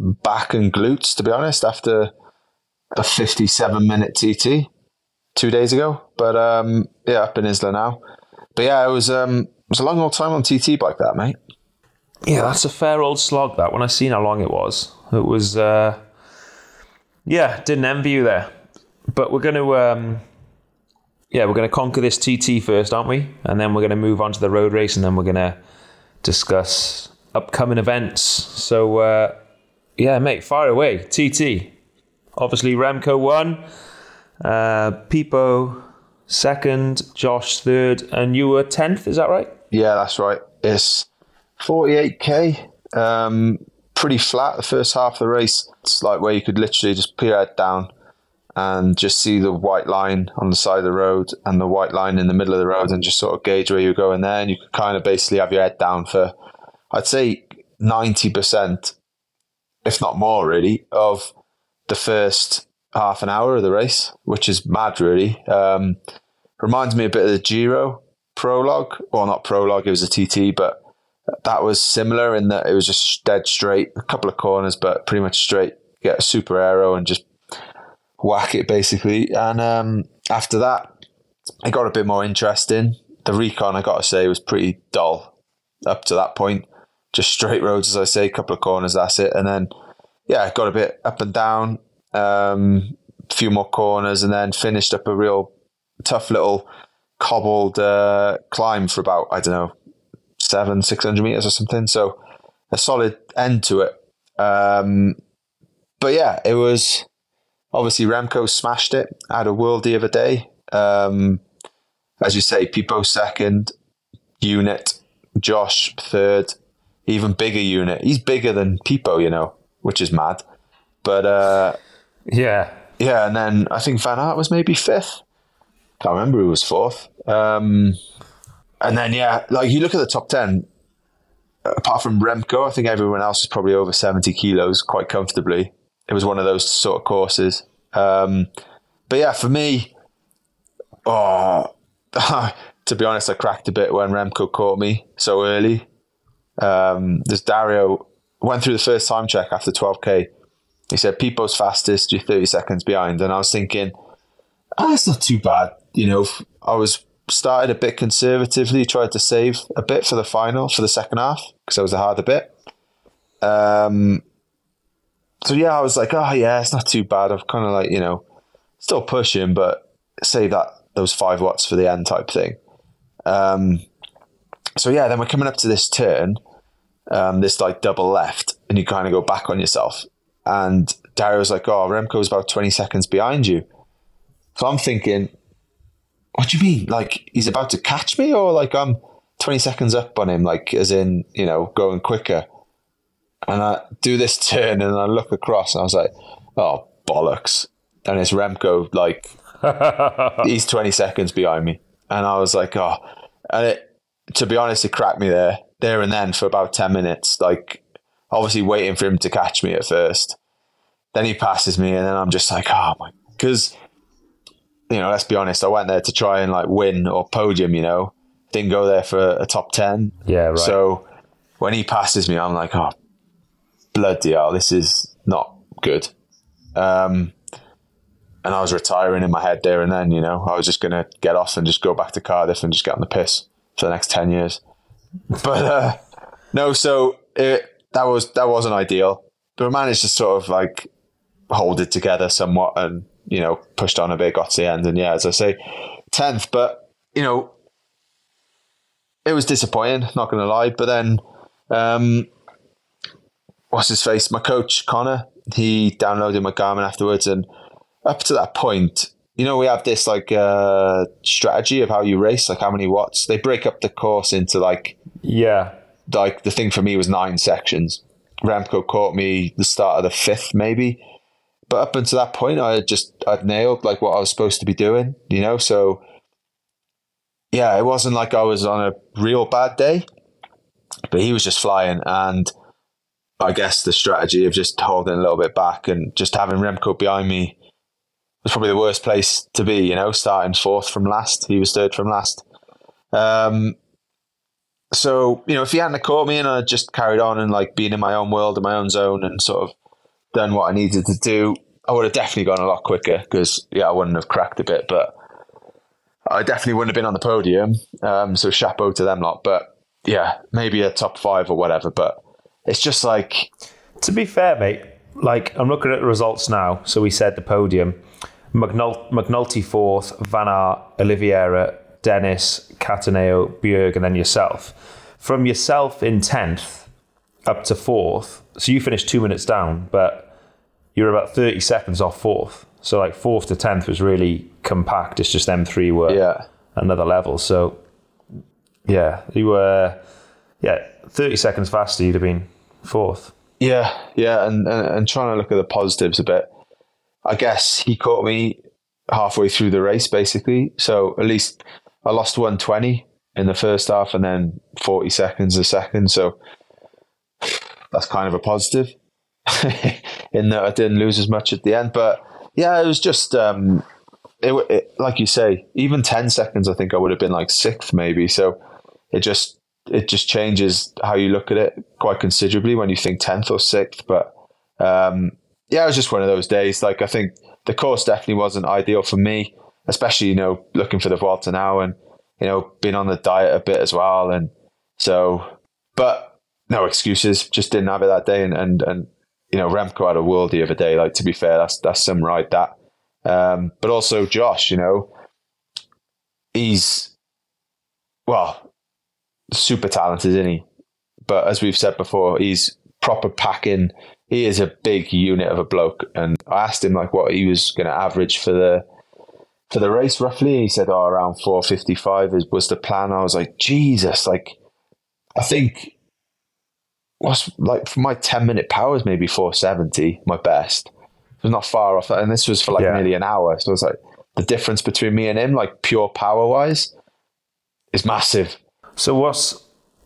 back and glutes, to be honest, after a 57 minute TT two days ago. But um, yeah, up in Isla now. But yeah, it was um, it was a long old time on TT bike, that mate. Yeah, that's a fair old slog. That when I seen how long it was, it was. Uh, yeah, didn't envy you there. But we're going to. Um, yeah, we're going to conquer this TT first, aren't we? And then we're going to move on to the road race, and then we're going to discuss upcoming events. So, uh, yeah, mate, fire away. TT. Obviously, Remco won, uh, Pippo second, Josh third, and you were 10th, is that right? Yeah, that's right. It's 48k. Um, pretty flat the first half of the race. It's like where you could literally just put your head down and just see the white line on the side of the road and the white line in the middle of the road and just sort of gauge where you're going there. And you could kind of basically have your head down for, I'd say, 90%, if not more, really, of the first half an hour of the race, which is mad, really. Um, reminds me a bit of the Giro prologue. Well, not prologue, it was a TT, but that was similar in that it was just dead straight, a couple of corners, but pretty much straight. Get a super arrow and just whack it basically. And um, after that, it got a bit more interesting. The recon, I got to say, was pretty dull up to that point. Just straight roads, as I say, a couple of corners, that's it. And then, yeah, got a bit up and down, um, a few more corners, and then finished up a real tough little cobbled uh, climb for about, I don't know, seven, 600 meters or something. So a solid end to it. Um, but yeah, it was obviously Remco smashed it. Had a worldie of a day. Um, as you say, Pippo second, unit, Josh third, even bigger unit. He's bigger than Pippo, you know, which is mad. But uh, Yeah. yeah, and then I think Van Aert was maybe fifth. Can't remember who was fourth. Um, and then yeah, like you look at the top ten. Apart from Remco, I think everyone else is probably over seventy kilos quite comfortably. It was one of those sort of courses. Um, but yeah, for me, oh, to be honest, I cracked a bit when Remco caught me so early. Um, there's Dario went through the first time check after 12k. He said Pippo's fastest, you're 30 seconds behind, and I was thinking, oh, that's not too bad. You know, I was started a bit conservatively, tried to save a bit for the final for the second half because that was the harder bit. Um, so yeah, I was like, oh yeah, it's not too bad. I've kind of like you know, still pushing, but save that those five watts for the end type thing. Um, so yeah, then we're coming up to this turn, um, this like double left, and you kind of go back on yourself. And Dario's like, "Oh, Remco's about twenty seconds behind you." So I'm thinking, "What do you mean? Like he's about to catch me, or like I'm twenty seconds up on him? Like as in, you know, going quicker?" And I do this turn, and I look across, and I was like, "Oh bollocks!" And it's Remco, like he's twenty seconds behind me, and I was like, "Oh," and it, to be honest, it cracked me there, there and then for about ten minutes, like obviously waiting for him to catch me at first. Then he passes me, and then I'm just like, oh my, because you know, let's be honest, I went there to try and like win or podium. You know, didn't go there for a top ten. Yeah, right. So when he passes me, I'm like, oh bloody hell, this is not good. Um, and I was retiring in my head there and then. You know, I was just gonna get off and just go back to Cardiff and just get on the piss for the next ten years. But uh, no, so it, that was that wasn't ideal. But I managed to sort of like hold it together somewhat and you know pushed on a bit, got to the end, and yeah, as I say, tenth. But you know, it was disappointing. Not going to lie. But then, um, what's his face? My coach Connor. He downloaded my Garmin afterwards, and up to that point, you know, we have this like uh, strategy of how you race, like how many watts. They break up the course into like yeah, like the thing for me was nine sections. Remco caught me the start of the fifth, maybe. But up until that point, I had just I'd nailed like what I was supposed to be doing, you know. So yeah, it wasn't like I was on a real bad day, but he was just flying, and I guess the strategy of just holding a little bit back and just having Remco behind me was probably the worst place to be, you know, starting fourth from last. He was third from last. Um, so, you know, if he hadn't caught me and I just carried on and like being in my own world, in my own zone and sort of done what I needed to do, I would have definitely gone a lot quicker because, yeah, I wouldn't have cracked a bit, but I definitely wouldn't have been on the podium. Um, so chapeau to them lot. But yeah, maybe a top five or whatever. But it's just like, To be fair, mate, like I'm looking at the results now. So we said the podium: McNul- McNulty fourth, Van Aert, Oliveira, Dennis, Cattaneo, Bjerg, and then yourself. From yourself in tenth up to fourth, so you finished two minutes down, but you're about thirty seconds off fourth. So like fourth to tenth was really compact. It's just them three were yeah. another level. So yeah, you were yeah thirty seconds faster. You'd have been fourth. Yeah, yeah, and, and and trying to look at the positives a bit. I guess he caught me halfway through the race, basically. So at least I lost one twenty in the first half, and then forty seconds a second. So that's kind of a positive, in that I didn't lose as much at the end. But yeah, it was just um, it, it like you say, even ten seconds. I think I would have been like sixth, maybe. So it just it just changes how you look at it quite considerably when you think 10th or 6th. But um, yeah, it was just one of those days. Like, I think the course definitely wasn't ideal for me, especially, you know, looking for the Vuelta now and, you know, being on the diet a bit as well. And so, but no excuses, just didn't have it that day. And, and, and you know, Remco had a worldie of a day. Like, to be fair, that's, that's some ride that. Um, but also Josh, you know, he's, well, super talented, isn't he? But as we've said before, he's proper packing. He is a big unit of a bloke. And I asked him like what he was going to average for the for the race roughly. He said, "Oh, around four fifty five is was the plan." I was like, Jesus, like I think what's like for my ten minute powers maybe four seventy, my best. It was not far off, and this was for like Yeah. nearly an hour. So it was like the difference between me and him, like pure power wise, is massive. So what's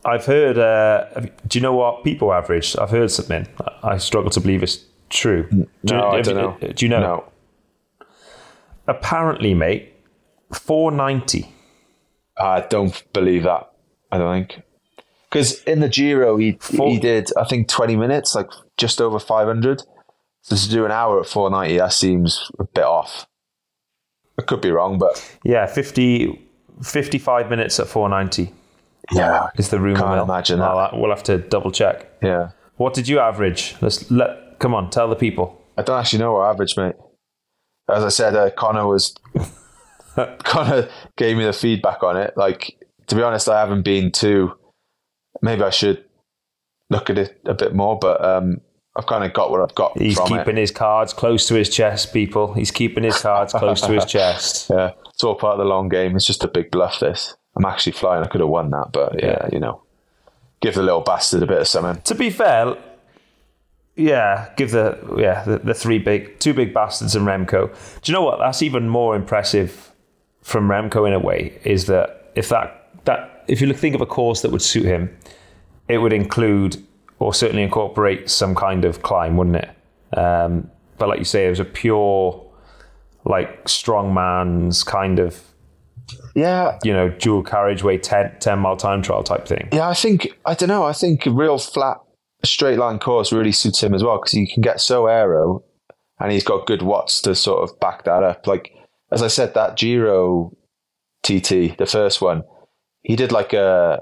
I've heard? Uh, do you know what people average? I've heard something. I struggle to believe it's true. Do No, you, I don't you- know. Do you know? No, Apparently, mate, four ninety. I don't believe that. I don't think because in the Giro he Four- he did I think twenty minutes, like just over five hundred. So to do an hour at four ninety, that seems a bit off. I could be wrong, but Yeah, 50, 55 minutes at four ninety yeah, is the rumor. Can't mill. imagine that. I'll- we'll have to double check. yeah. What did you average? Let's let. Come on, tell the people. I don't actually know what average, mate. As I said, uh, Connor was Connor gave me the feedback on it. Like to be honest, I haven't been too. Maybe I should look at it a bit more, but um, I've kind of got what I've got. He's keeping it. his cards close to his chest, people. He's keeping his cards close to his chest. Yeah, it's all part of the long game. It's just a big bluff. This. I'm actually flying. I could have won that, but yeah, Yeah. you know, give the little bastard a bit of something. To be fair, yeah, give the yeah the, the three big two big bastards and Remco. Do you know what? That's even more impressive from Remco in a way. Is that if that that if you look think of a course that would suit him, it would include or certainly incorporate some kind of climb, wouldn't it? Um, but like you say, it was a pure like strongman's kind of Yeah, you know dual carriageway 10, 10 mile time trial type thing. yeah. I think I don't know. I think a real flat, straight line course really suits him as well because he can get so aero, and he's got good watts to sort of back that up. Like as I said, that Giro TT, the first one, he did like a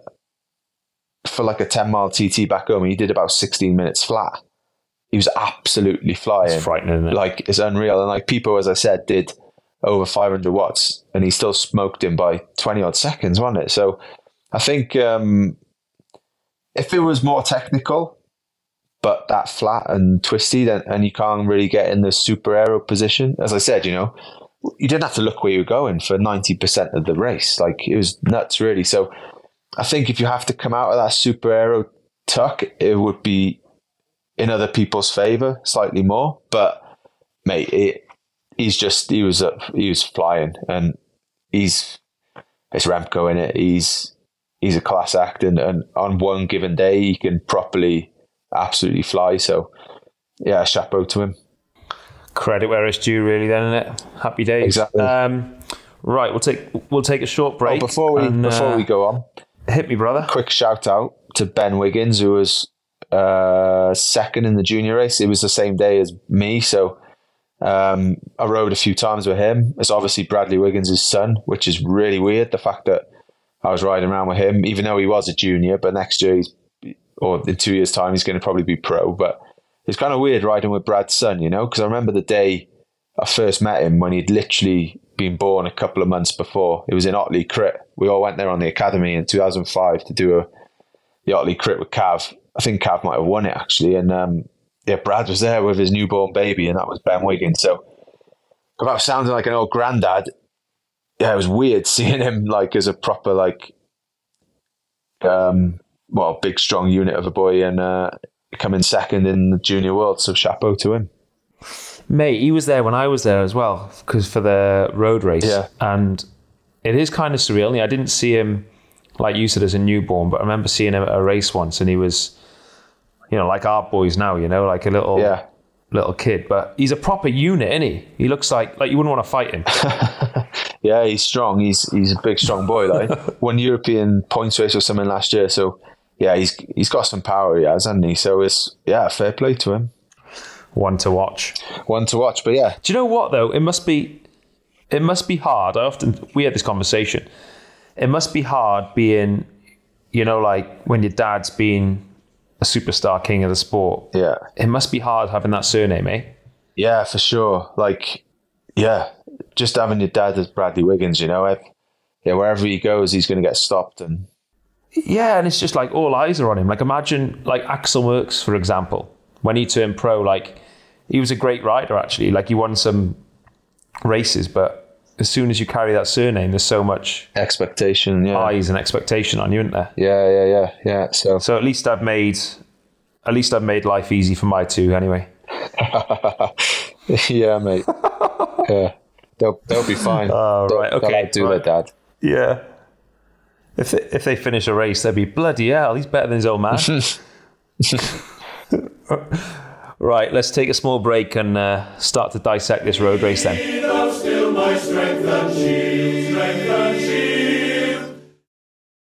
for like a ten mile TT back home. He did about sixteen minutes flat. He was absolutely flying. It's frightening, it? Like it's unreal. And like people, as I said, did over 500 watts, and he still smoked him by 20 odd seconds, wasn't it? So I think um, if it was more technical, but that flat and twisty, then and you can't really get in the super aero position. As I said, you know, you didn't have to look where you were going for 90% of the race. Like it was nuts, really. So I think if you have to come out of that super aero tuck, it would be in other people's favor slightly more. But mate, it, he's just he was up, he was flying, and he's it's Remco in it. He's he's a class act, and, and on one given day he can properly, absolutely fly. So yeah, chapeau to him. credit where it's due, really. Then, isn't it? Happy days. Exactly. Um, right, we'll take we'll take a short Oh, break. before we and, before uh, we go on, hit me, brother. quick shout out to Ben Wiggins, who was uh, second in the junior race. It was the same day as me, so um, I rode a few times with him. It's obviously Bradley Wiggins' son, which is really weird. The fact that I was riding around with him, even though he was a junior, but next year he's or in two years' time he's going to probably be pro. But it's kind of weird riding with Brad's son, you know, because I remember the day I first met him when he'd literally been born a couple of months before. It was in Otley Crit. We all went there on the academy in 2005 to do a the Otley Crit with Cav. I think Cav might have won it actually, and um, yeah, Brad was there with his newborn baby, and that was Ben Wiggins. So about sounding like an old granddad, yeah, it was weird seeing him like as a proper like, um, well, big strong unit of a boy, and uh, coming second in the junior world. So chapeau to him. Mate, he was there when I was there as well, because for the road race. Yeah. And it is kind of surreal. I didn't see him, like you said, as a newborn, but I remember seeing him at a race once, and he was, you know, like our boys now, you know, like a little Yeah. little kid. But he's a proper unit, isn't he? He looks like like you wouldn't want to fight him. Yeah, he's strong. He's he's a big, strong boy. Like won European points race or something last year. So yeah, he's he's got some power. He has, hasn't he? So it's yeah, fair play to him. One to watch. One to watch. But yeah, Do you know what though? It must be it must be hard. I often we had this conversation. It must be hard being, you know, like when your dad's been a superstar king of the sport. yeah, It must be hard having that surname, eh? yeah, for sure. Like yeah, just having your dad as Bradley Wiggins. You know, if, yeah, wherever he goes, he's going to get stopped. And Yeah, and it's just like all eyes are on him. Like imagine like Axel Merckx, for example, when he turned pro, like he was a great rider actually. Like he won some races, but as soon as you carry that surname, there's so much expectation. Yeah, eyes and expectation on you, isn't there? yeah, yeah, yeah, yeah. So So at least I've made at least I've made life easy for my two anyway. yeah, mate. yeah, they'll they'll be fine. Oh, They'll- right, they'll okay, outdo right. their dad. Yeah. If they, if they finish a race, they'll be bloody hell. He's better than his old man. right, let's take a small break and uh, start to dissect this road race then.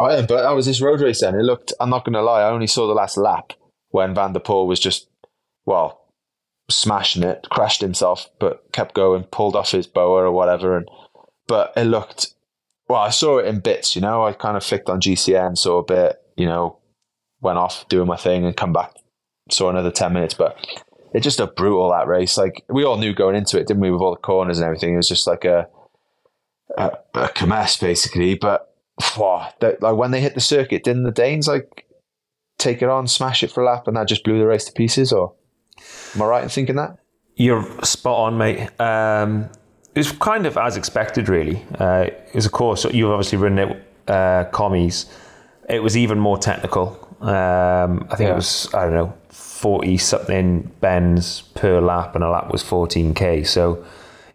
Oh, yeah, but that was this road race then. It looked, I'm not going to lie, I only saw the last lap when Van der Poel was just, well, smashing it, crashed himself, but kept going, pulled off his boa or whatever. And But it looked, well, I saw it in bits, you know. I kind of flicked on GCN, saw a bit, you know, went off doing my thing and come back, saw another 10 minutes. But it just a brutal, that race. Like, we all knew going into it, didn't we, with all the corners and everything. It was just like a, a, a mess, basically. But wow, that, like when they hit the circuit, didn't the Danes like take it on, smash it for a lap, and that just blew the race to pieces? Or am I right in thinking that? You're spot on, mate. Um, it was kind of as expected, really. Uh, it was, of course, you've obviously ridden it, uh, commies. It was even more technical. Um, I think Yeah. it was, I don't know, 40 something bends per lap, and a lap was 14k. So,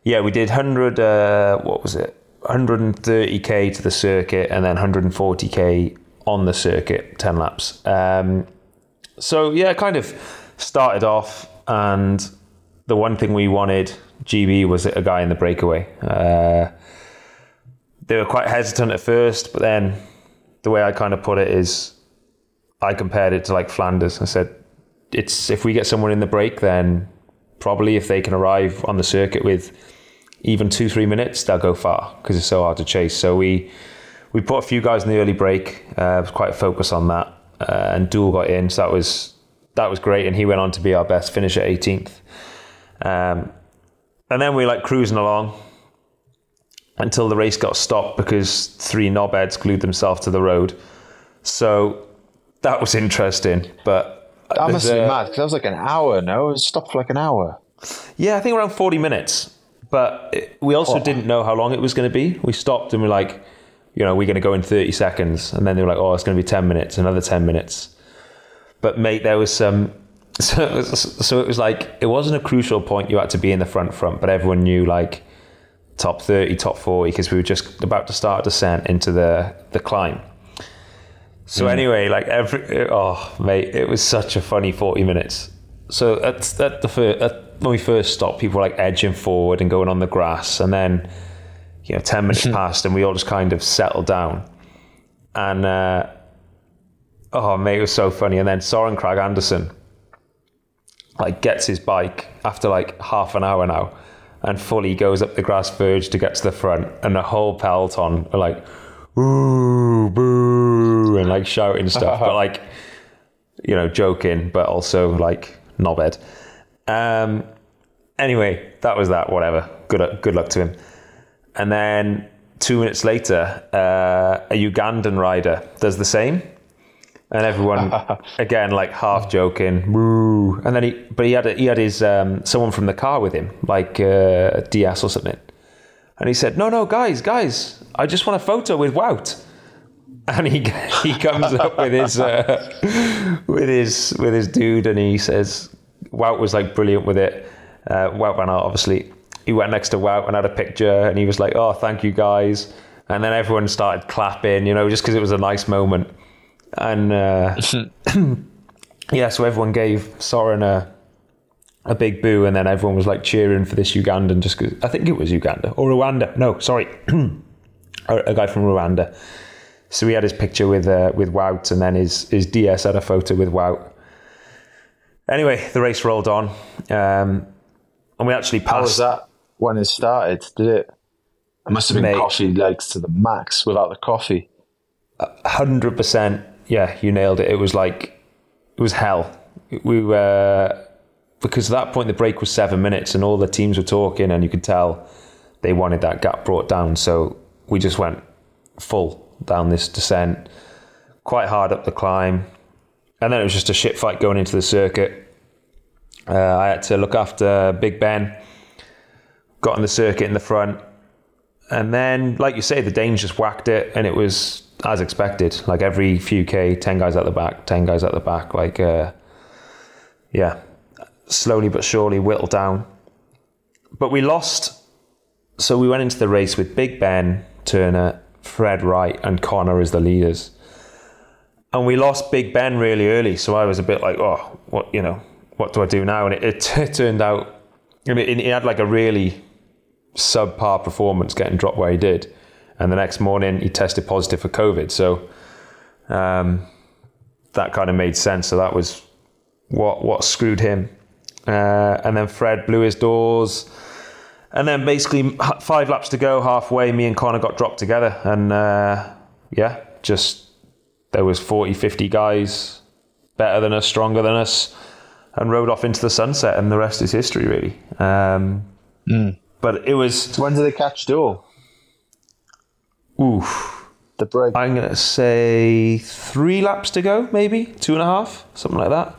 yeah, we did 100, uh, what was it? 130k to the circuit, and then 140k on the circuit, 10 laps. Um, so yeah, kind of started off, and the one thing we wanted, GB, was a guy in the breakaway. Uh, they were quite hesitant at first, but then the way I kind of put it is, I compared it to like Flanders. I said, it's if we get someone in the break, then probably if they can arrive on the circuit with even two three minutes, they'll go far because it's so hard to chase. So we we put a few guys in the early break. Uh, was quite a focus on that, uh, and Doull got in, so that was that was great, and he went on to be our best finisher, 18th. Um, and then we like cruising along until the race got stopped because three knobheads glued themselves to the road. So that was interesting, but That must have been mad because that was like an hour. No, it stopped for like an hour. Yeah, I think around 40 minutes. But it- we also oh. didn't know how long it was going to be. We stopped and we're like, you know, we're going to go in 30 seconds. And then they were like, oh, it's going to be 10 minutes, another 10 minutes. But mate, there was um, some. So it was, so it was like, it wasn't a crucial point you had to be in the front front, but everyone knew like top 30, top 40, because we were just about to start descent into the, the climb. So anyway, like every oh mate, it was such a funny forty minutes. So at, at the first, at, when we first stopped, people were like edging forward and going on the grass, and then you know ten minutes passed, and we all just kind of settled down. And uh, oh mate, it was so funny. And then Soren Kragh Andersen like gets his bike after like half an hour now, and fully goes up the grass verge to get to the front, and the whole peloton are like ooh, boo, and like shouting stuff, but like, you know, joking, but also like knobhead. Um, anyway, that was that. Whatever. Good, good luck to him. And then two minutes later, uh, a Ugandan rider does the same, and everyone again like half joking, woo. And then he, but he had a, he had his um, someone from the car with him, like uh, DS or something. And he said, "No, no, guys, guys, I just want a photo with Wout." And he he comes up with his uh, with his with his dude, and he says, "Wout was like brilliant with it." Uh, Wout van Aert, obviously, he went next to Wout and had a picture, and he was like, "Oh, thank you, guys." And then everyone started clapping, you know, just because it was a nice moment. And uh, yeah, so everyone gave Soren a a big boo, and then everyone was like cheering for this Ugandan just because I think it was Uganda or Rwanda. No, sorry, a, a guy from Rwanda. So he had his picture with uh, with Wout, and then his his DS had a photo with Wout. Anyway, the race rolled on, um, and we actually How was passed. that? when it started, did it? It must have been Mate. coffee legs to the max without the coffee. hundred percent. Yeah, you nailed it. It was like it was hell. We were because at that point the break was seven minutes and all the teams were talking and you could tell they wanted that gap brought down. So we just went full down this descent, quite hard up the climb, and then it was just a shit fight going into the circuit. Uh, I had to look after Big Ben. Got on the circuit in the front, and then, like you say, the Danes just whacked it, and it was as expected. Like every few k, ten guys at the back, ten guys at the back. Like, uh, yeah, slowly but surely whittled down. But we lost, so we went into the race with Big Ben, Turner, Fred Wright, and Connor as the leaders. And we lost Big Ben really early, so I was a bit like, oh, what you know, what do I do now? And it, it, it turned out, I mean, he had like a really subpar performance getting dropped where he did. And the next morning he tested positive for COVID. So um, that kind of made sense. So that was what what screwed him. Uh, and then Fred blew his doors. And then basically five laps to go, halfway, me and Connor got dropped together. And uh, yeah, just there was 40, 50 guys better than us, stronger than us, and rode off into the sunset. And the rest is history, really. Um, But it was When did they catch Doull? oof. The break. I'm gonna say three laps to go, maybe two and a half, something like that.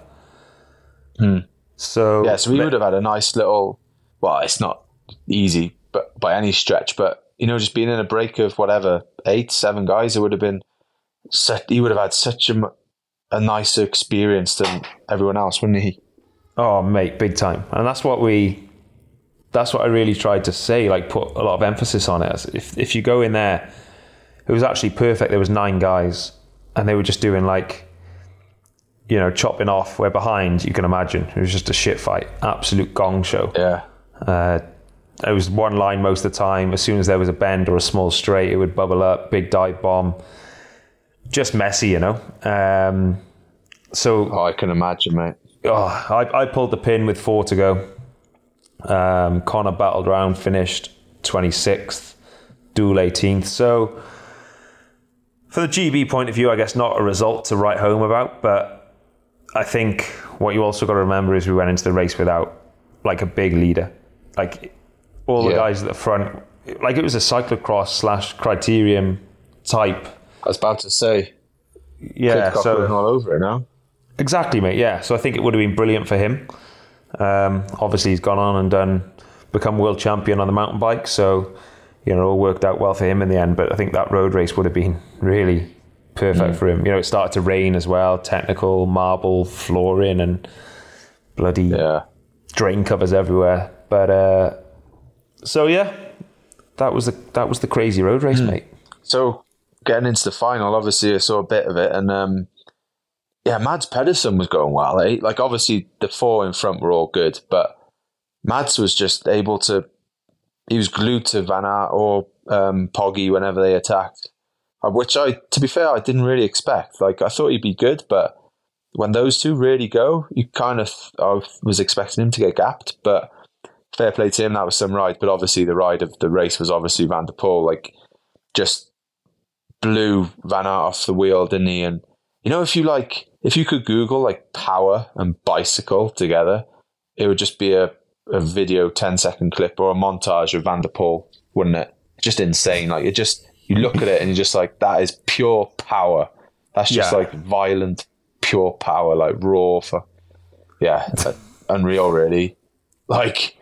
So yeah, so we would have had a nice little. Well, it's not easy, but by any stretch. But you know, just being in a break of whatever eight, seven guys, it would have been. Such, he would have had such a nicer experience than everyone else, wouldn't he? Oh, mate, big time. And that's what we, that's what I really tried to say, like put a lot of emphasis on it. If, if you go in there, it was actually perfect. There was nine guys and they were just doing like, you know, chopping off. We're behind, you can imagine. It was just a shit fight. Absolute gong show. Yeah. Uh, it was one line most of the time. As soon as there was a bend or a small straight, it would bubble up, big dive bomb. Just messy, you know. Um, so Oh, I can imagine, mate. oh, I, I pulled the pin with four to go. Um, Connor battled round, finished 26th, Doull 18th. So, for the GB point of view, I guess not a result to write home about, but I think what you also got to remember is we went into the race without like a big leader. Like all the Yeah. guys at the front, like it was a cyclocross slash criterium type. I was about to say. Yeah, so all over it now. Exactly, mate. Yeah. So I think it would have been brilliant for him. Um, obviously, he's gone on and done become world champion on the mountain bike. So you know, it all worked out well for him in the end. But I think that road race would have been really perfect for him. You know, it started to rain as well, technical marble flooring and bloody Yeah. drain covers everywhere. But uh, so yeah, that was the that was the crazy road race, mate. So getting into the final, obviously I saw a bit of it, and um, yeah, Mads Pedersen was going well. Eh? Like obviously the four in front were all good, but Mads was just able to. He was glued to Van Aert or um, Poggy whenever they attacked, Uh, which I, to be fair, I didn't really expect. Like I thought he'd be good, but when those two really go, you kind of I was expecting him to get gapped, but. Fair play to him, that was some ride. But obviously, the ride of the race was obviously Van der Poel. Like, just blew Van Aert off the wheel, didn't he? And you know, if you like, if you could Google like power and bicycle together, it would just be a, a video 10 second clip or a montage of Van der Poel, wouldn't it? Just insane. Like, it just, you look at it and you're just like, that is pure power. That's just Yeah. like violent, pure power, like raw for, yeah, uh, unreal, really. Like,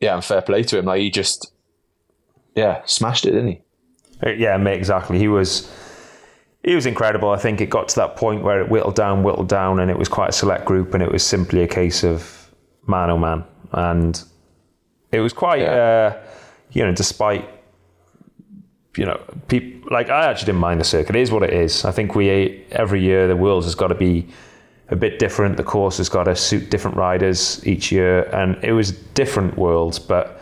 yeah, and fair play to him. Like, he just, yeah, smashed it, didn't he? Uh, Yeah, mate, exactly. He was he was incredible. I think it got to that point where it whittled down, whittled down, and it was quite a select group, and it was simply a case of man oh man, and it was quite, uh, you know, despite you know, people like I actually didn't mind the circuit. It is what it is. I think we every year the Worlds has got to be a bit different. The course has got to suit different riders each year, and it was different worlds, but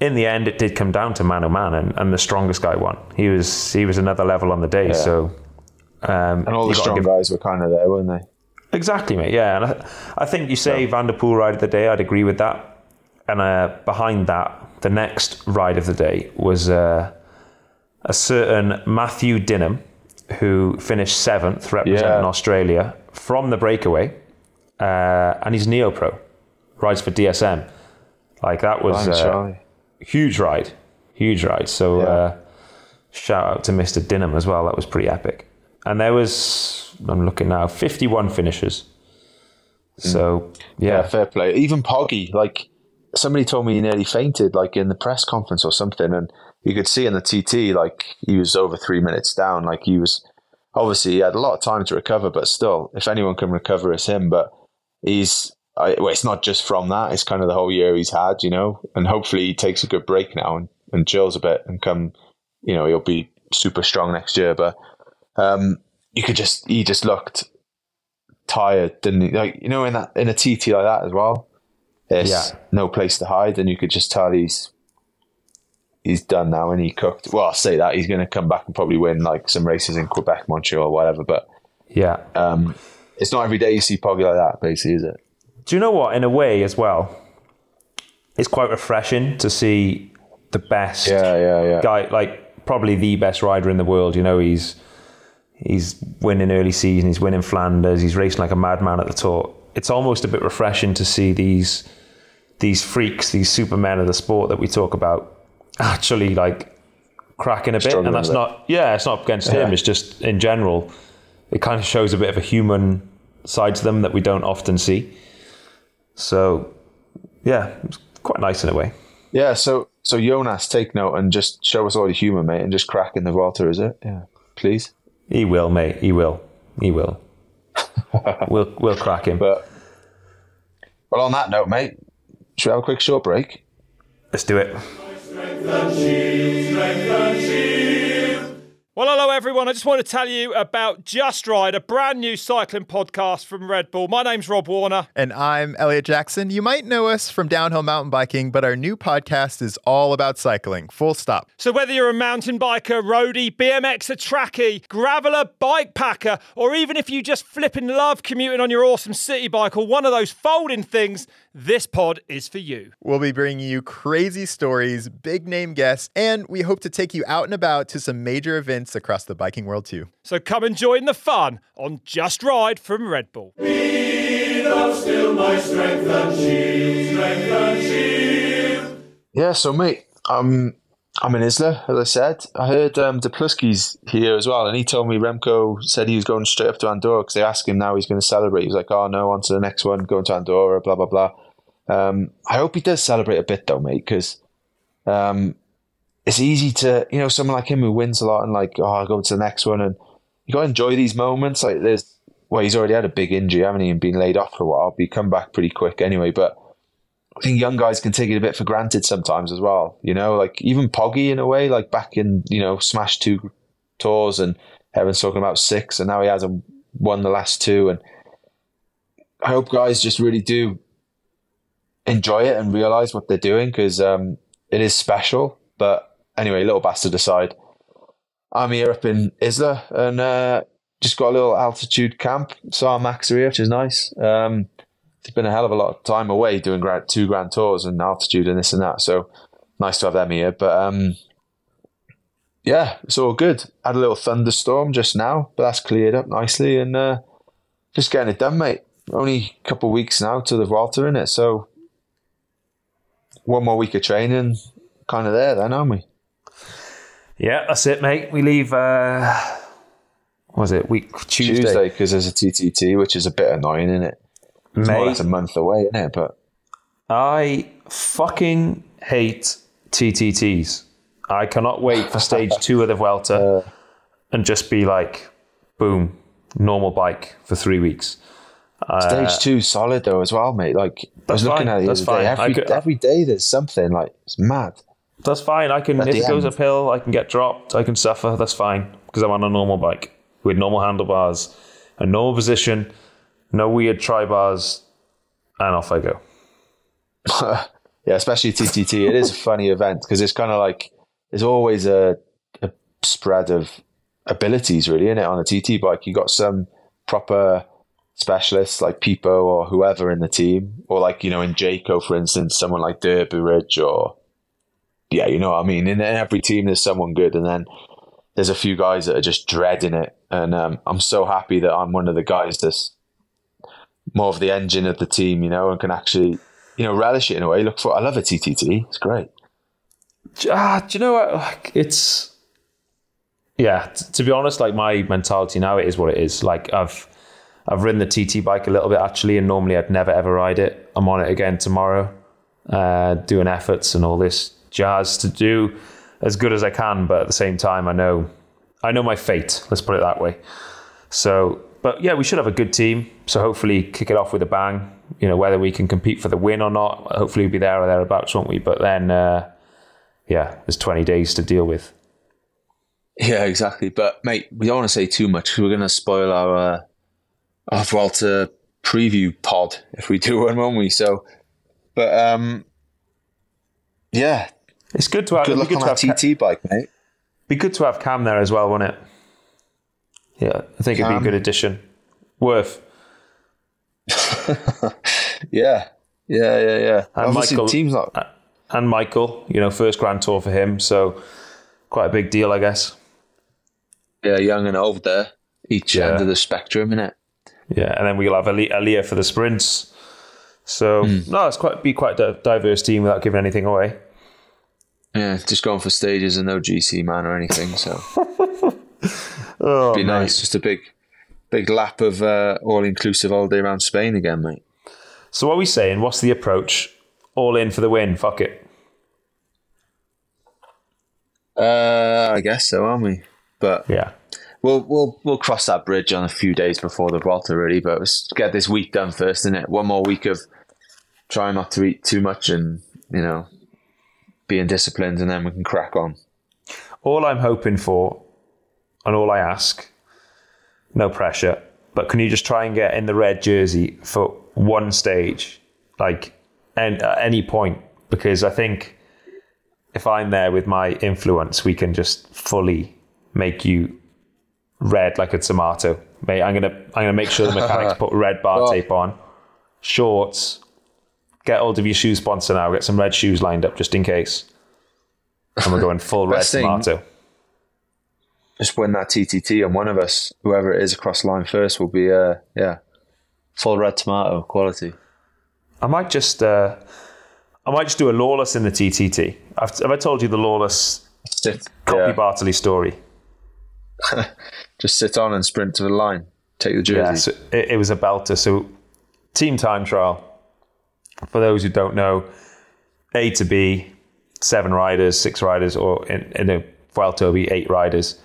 in the end, it did come down to man oh man, and, and the strongest guy won. He was he was another level on the day. So, um, And all the strong give- guys were kind of there, weren't they? Exactly, mate. Yeah, and I, I think you say Van der Poel ride of the day. I'd agree with that. and uh, behind that, the next ride of the day was uh, a certain Matthew Dinham, who finished seventh representing Yeah. Australia from the breakaway, uh, and he's neo pro, rides for DSM. Like that was uh, huge ride, huge ride. So Yeah. uh, shout out to Mr. Dinham as well. That was pretty epic. And there was, I'm looking now, 51 finishers. So Yeah, yeah, fair play. Even Poggy, like somebody told me he nearly fainted, like in the press conference or something, and you could see in the TT, like he was over three minutes down. Like he was obviously he had a lot of time to recover, but still, if anyone can recover, it's him. But he's, I, well, it's not just from that; it's kind of the whole year he's had, you know. And hopefully, he takes a good break now and, and chills a bit and come, you know, he'll be super strong next year. But um, you could just, he just looked tired, didn't he? Like you know, in that in a TT like that as well. There's Yeah. no place to hide, and you could just tell he's he's done now, and he cooked. Well, I'll say that he's going to come back and probably win like some races in Quebec, Montreal, or whatever. But yeah. um, it's not every day you see Poggy like that, basically, is it? Do you know what? In a way, as well, it's quite refreshing to see the best Yeah, yeah, yeah. guy, like probably the best rider in the world. You know, he's he's winning early season, he's winning Flanders, he's racing like a madman at the tour. It's almost a bit refreshing to see these these freaks, these supermen of the sport that we talk about, actually like cracking a bit. Struggling And that's not, yeah, it's not against him. It's just in general, it kind of shows a bit of a human side to them that we don't often see. So, yeah, it's quite nice in a way. Yeah. So so Jonas, take note and just show us all the humour, mate, and just crack in the Vuelta, is it? Yeah, please. He will, mate. He will. He will. we'll we'll crack him. But well, on that note, mate, should we have a quick short break? Let's do it. Well, hello everyone. I just want to tell you about Just Ride, a brand new cycling podcast from Red Bull. My name's Rob Warner. And I'm Elliot Jackson. You might know us from downhill mountain biking, but our new podcast is all about cycling. Full stop. So whether you're a mountain biker, roadie, BMXer, trackie, graveler, bike packer, or even if you just flipping love commuting on your awesome city bike or one of those folding things, this pod is for you. We'll be bringing you crazy stories, big name guests, and we hope to take you out and about to some major events across the biking world too. So come and join the fun on Just Ride from Red Bull. Yeah, so mate, um, I'm in Isla, as I said. I heard um, Dupluski's here as well, and he told me Remco said he was going straight up to Andorra because they asked him now he's going to celebrate. He was like, "Oh no, on to the next one, going to Andorra." Blah blah blah. Um, I hope he does celebrate a bit though, mate, because um, it's easy to you know someone like him who wins a lot and like, oh, I'll go to the next one, and you got to enjoy these moments. Like there's, well, he's already had a big injury, haven't he, and been laid off for a while. But he come back pretty quick anyway, but. I think young guys can take it a bit for granted sometimes as well. You know, like even Poggy in a way, like back in, you know, Smash 2 tours and everyone's talking about six and now he hasn't won the last two. And I hope guys just really do enjoy it and realize what they're doing because um, it is special. But anyway, little bastard aside, I'm here up in Isla and uh, just got a little altitude camp. Saw Max here, which is nice. Um, it's been a hell of a lot of time away doing grand, two grand tours and altitude and this and that. So nice to have them here. But um, yeah, it's all good. Had a little thunderstorm just now, but that's cleared up nicely and uh, just getting it done, mate. Only a couple of weeks now to the Vuelta in it, so one more week of training, kind of there then, aren't we? Yeah, that's it, mate. We leave. Uh, what was it week Tuesday? Tuesday because there's a TTT, which is a bit annoying, isn't it? It's more Mate. less a month away, isn't it? But I fucking hate TTTs. I cannot wait for stage two of the Vuelta and just be like, boom, normal bike for three weeks. Stage uh, two solid though as well, mate. Like I was looking fine, at it the that's other day. fine. Every, could- every day there's something like it's mad. That's fine. I can At if it goes end. uphill, I can get dropped. I can suffer. That's fine because I'm on a normal bike with normal handlebars, a normal position, no weird tri bars, and off I go. yeah, especially TTT. It is a funny event because it's kind of like there's always a, a spread of abilities, really, in it on a TT bike. You got some proper specialists like Pippo or whoever in the team, or like you know in Jayco, for instance, someone like Durbridge, or yeah, you know what I mean. In every team, there's someone good, and then there's a few guys that are just dreading it, and um, I'm so happy that I'm one of the guys that's more of the engine of the team, you know, and can actually you know relish it in a way. Look for I love a TTT, it's great. Ah, do you know what? Like, it's yeah. T- to be honest, like my mentality now, it is what it is. Like I've I've ridden the TT bike a little bit actually, and normally I'd never ever ride it. I'm on it again tomorrow, uh, doing efforts and all this jazz to do as good as I can. But at the same time, I know I know my fate. Let's put it that way. So, but yeah, we should have a good team. So hopefully, kick it off with a bang. You know, whether we can compete for the win or not, hopefully we'll be there or thereabouts, won't we? But then, uh, yeah, there's 20 days to deal with. Yeah, exactly. But mate, we don't want to say too much because we're going to spoil our uh, Vuelta preview pod if we do one, won't we? So, but um, yeah, it's good to have. Good luck good on that TT bike, mate. Be good to have Cam there as well, wouldn't it? Yeah, I think it'd be a good addition. Worth Yeah, yeah, yeah, yeah. and Obviously, Michael team's not. and Michael. You know, first Grand Tour for him, so quite a big deal, I guess. Yeah, young and old there, each Yeah. end of the spectrum, innit? Yeah, and then we'll have Ali- Aliyah for the sprints. So Hmm. no, it's quite be quite a diverse team without giving anything away. Yeah, just going for stages and no GC man or anything. So Oh, be mate. nice, just a big, big lap of uh, all inclusive all day around Spain again, mate. So what are we saying? What's the approach? All in for the win. Fuck it. Uh, I guess so, aren't we? But Yeah. We'll we'll we'll cross that bridge on a few days before the Vuelta, really. But let's get this week done first, innit? One more week of trying not to eat too much and you know being disciplined, and then we can crack on. All I'm hoping for, and all I ask, no pressure, but can you just try and get in the red jersey for one stage, like, and at any point? Because I think if I'm there with my influence, we can just fully make you red like a tomato. Mate, I'm gonna I'm gonna make sure the mechanics put red bar Oh. tape on, shorts. Get hold of your shoe sponsor now. Get some red shoes lined up just in case. And we're going full red thing- tomato. Just win that TTT, and one of us, whoever it is across the line first, will be uh yeah, full red tomato quality. I might just uh, I might just do a Lawless in the TTT. I've, have I told you the Lawless Coppi yeah. Bartali story? Just sit on and sprint to the line. Take the jersey. Yeah, so it, it was a belter. So team time trial. For those who don't know, A to B, seven riders, six riders, or in, in a Vuelta it'll be eight riders.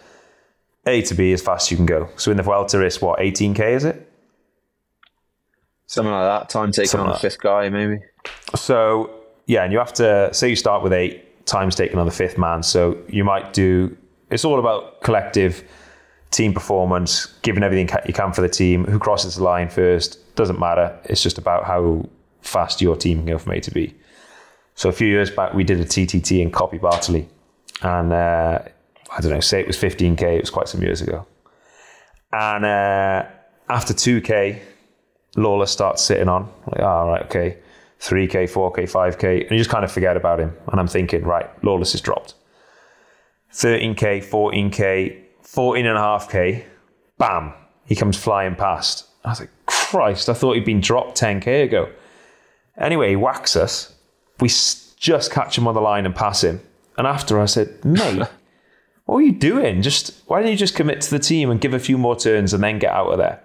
A to B as fast as you can go. So in the Vuelta it's what, 18k is it? Something like that. Time taken Something on the fifth guy, maybe. So yeah, and you have to say you start with eight times taken on the fifth man. So you might do. It's all about collective team performance, giving everything you can for the team. Who crosses the line first doesn't matter. It's just about how fast your team can go from A to B. So a few years back, we did a TTT in Coppi Bartali, and uh, I don't know, say it was 15k. It was quite some years ago. And uh, after 2k, Lawless starts sitting on. Like, oh, all right, okay. 3K, 4K, 5K. And you just kind of forget about him. And I'm thinking, right, Lawless is dropped. 13K, 14K, 14.5K. Bam. He comes flying past. I was like, Christ, I thought he'd been dropped 10K ago. Anyway, he whacks us. We just catch him on the line and pass him. And after I said, mate, what are you doing? Just why don't you just commit to the team and give a few more turns and then get out of there?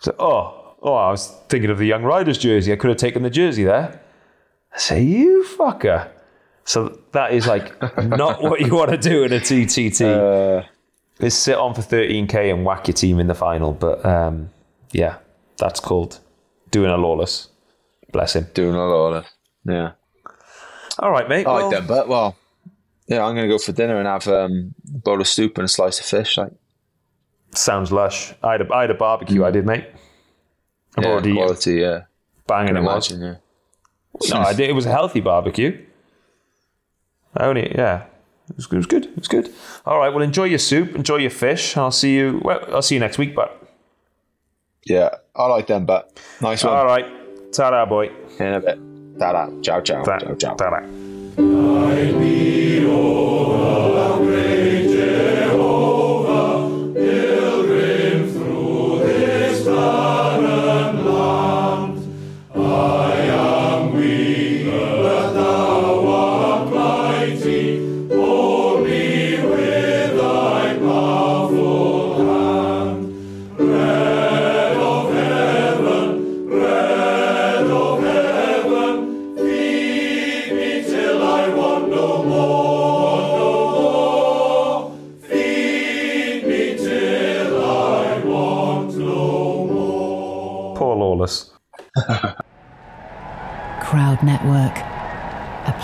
So, oh, oh, I was thinking of the Young Riders jersey. I could have taken the jersey there. I say, you fucker. So that is like not what you want to do in a TTT. Is sit on for 13k and whack your team in the final. But um, yeah, that's called doing a Lawless. Bless him. Doing a of yeah. All right, mate. I well, like them, but well, yeah, I'm gonna go for dinner and have um, a bowl of soup and a slice of fish. Like sounds lush. I had a, I had a barbecue. I did, mate. I've yeah, already quality, yeah. banging it was. yeah. No, I did. It was a healthy barbecue. I only, yeah, it was, it was good. It was good. All right. Well, enjoy your soup. Enjoy your fish. I'll see you. Well, I'll see you next week. But Yeah, I like them, but nice one. all right. Ta-da, boy. In a bit. Ta-da. Ciao, ciao. Ta- ciao, ciao. Ta-da.